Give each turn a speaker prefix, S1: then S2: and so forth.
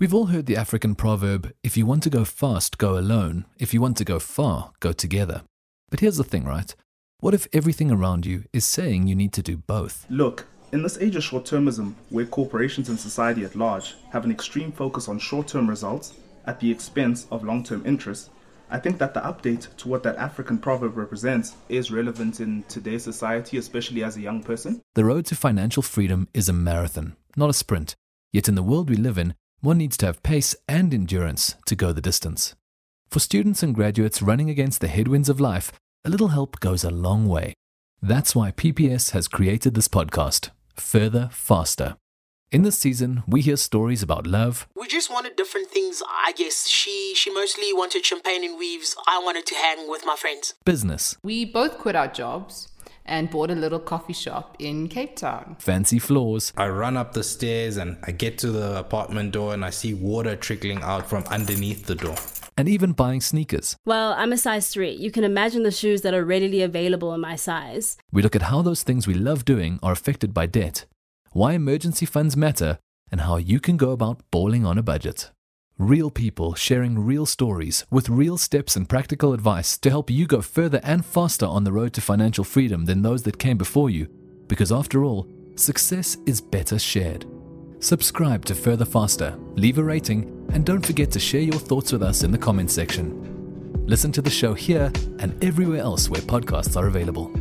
S1: We've all heard the African proverb if you want to go fast, go alone. If you want to go far, go together. But here's the thing, right? What if everything around you is saying you need to do both?
S2: Look, in this age of short termism, where corporations and society at large have an extreme focus on short term results at the expense of long term interests, I think that the update to what that African proverb represents is relevant in today's society, especially as a young person.
S1: The road to financial freedom is a marathon, not a sprint. Yet in the world we live in, one needs to have pace and endurance to go the distance. For students and graduates running against the headwinds of life, a little help goes a long way. That's why PPS has created this podcast, Further Faster. In this season, we hear stories about love,
S3: We just wanted different things. I guess she she mostly wanted champagne and weaves. I wanted to hang with my friends.
S1: business,
S4: We both quit our jobs and bought a little coffee shop in Cape Town.
S1: fancy floors,
S5: I run up the stairs and I get to the apartment door and I see water trickling out from underneath the door.
S1: and even buying sneakers.
S6: Well, I'm a size 3. You can imagine the shoes that are readily available in my size.
S1: We look at how those things we love doing are affected by debt, why emergency funds matter, and how you can go about balling on a budget. Real people sharing real stories with real steps and practical advice to help you go further and faster on the road to financial freedom than those that came before you. Because after all, success is better shared. Subscribe to Further Faster, leave a rating, and don't forget to share your thoughts with us in the comments section. Listen to the show here and everywhere else where podcasts are available.